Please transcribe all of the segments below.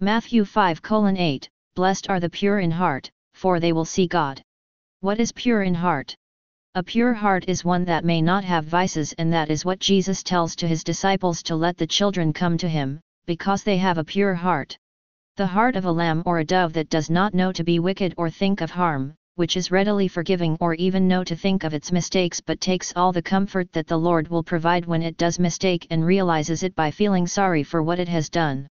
Matthew 5 8 Blessed are the pure in heart, for they will see God. What is pure in heart? A pure heart is one that may not have vices, and that is what Jesus tells to his disciples to let the children come to him, because they have a pure heart. The heart of a lamb or a dove that does not know to be wicked or think of harm, which is readily forgiving or even know to think of its mistakes but takes all the comfort that the Lord will provide when it does mistake and realizes it by feeling sorry for what it has done.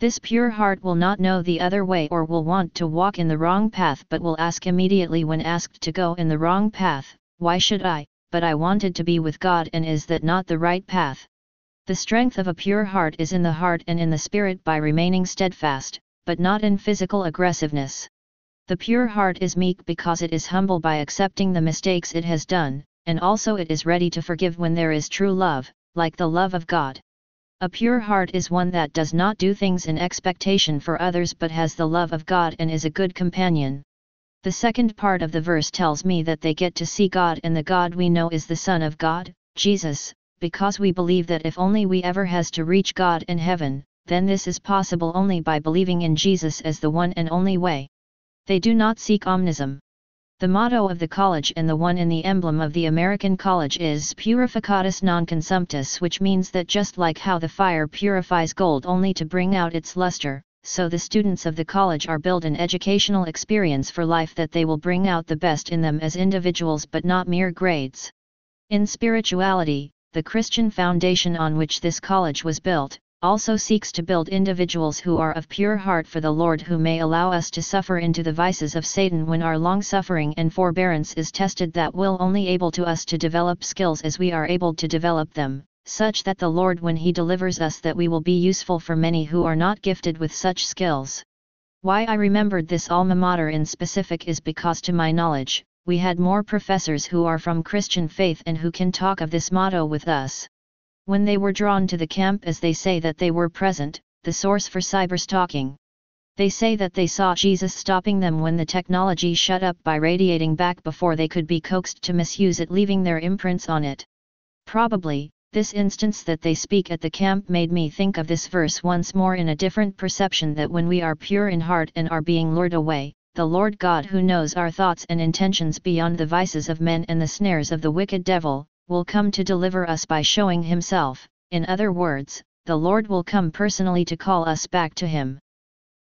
This pure heart will not know the other way or will want to walk in the wrong path but will ask immediately when asked to go in the wrong path, Why should I? But I wanted to be with God and is that not the right path? The strength of a pure heart is in the heart and in the spirit by remaining steadfast, but not in physical aggressiveness. The pure heart is meek because it is humble by accepting the mistakes it has done, and also it is ready to forgive when there is true love, like the love of God. A pure heart is one that does not do things in expectation for others but has the love of God and is a good companion. The second part of the verse tells me that they get to see God and the God we know is the Son of God, Jesus, because we believe that if only we ever has to reach God in heaven, then this is possible only by believing in Jesus as the one and only way. They do not seek omnism. The motto of the college and the one in the emblem of the American college is Purificatus non consumptus, which means that just like how the fire purifies gold only to bring out its luster, so the students of the college are built an educational experience for life that they will bring out the best in them as individuals but not mere grades. In spirituality, the Christian foundation on which this college was built, also seeks to build individuals who are of pure heart for the Lord who may allow us to suffer into the vices of Satan when our long-suffering and forbearance is tested that will only able to us to develop skills as we are able to develop them, such that the Lord when He delivers us that we will be useful for many who are not gifted with such skills. Why I remembered this alma mater in specific is because to my knowledge, we had more professors who are from Christian faith and who can talk of this motto with us. When they were drawn to the camp as they say that they were present, the source for cyberstalking. They say that they saw Jesus stopping them when the technology shut up by radiating back before they could be coaxed to misuse it leaving their imprints on it. Probably, this instance that they speak at the camp made me think of this verse once more in a different perception that when we are pure in heart and are being lured away, the Lord God who knows our thoughts and intentions beyond the vices of men and the snares of the wicked devil, will come to deliver us by showing himself, in other words, the Lord will come personally to call us back to him.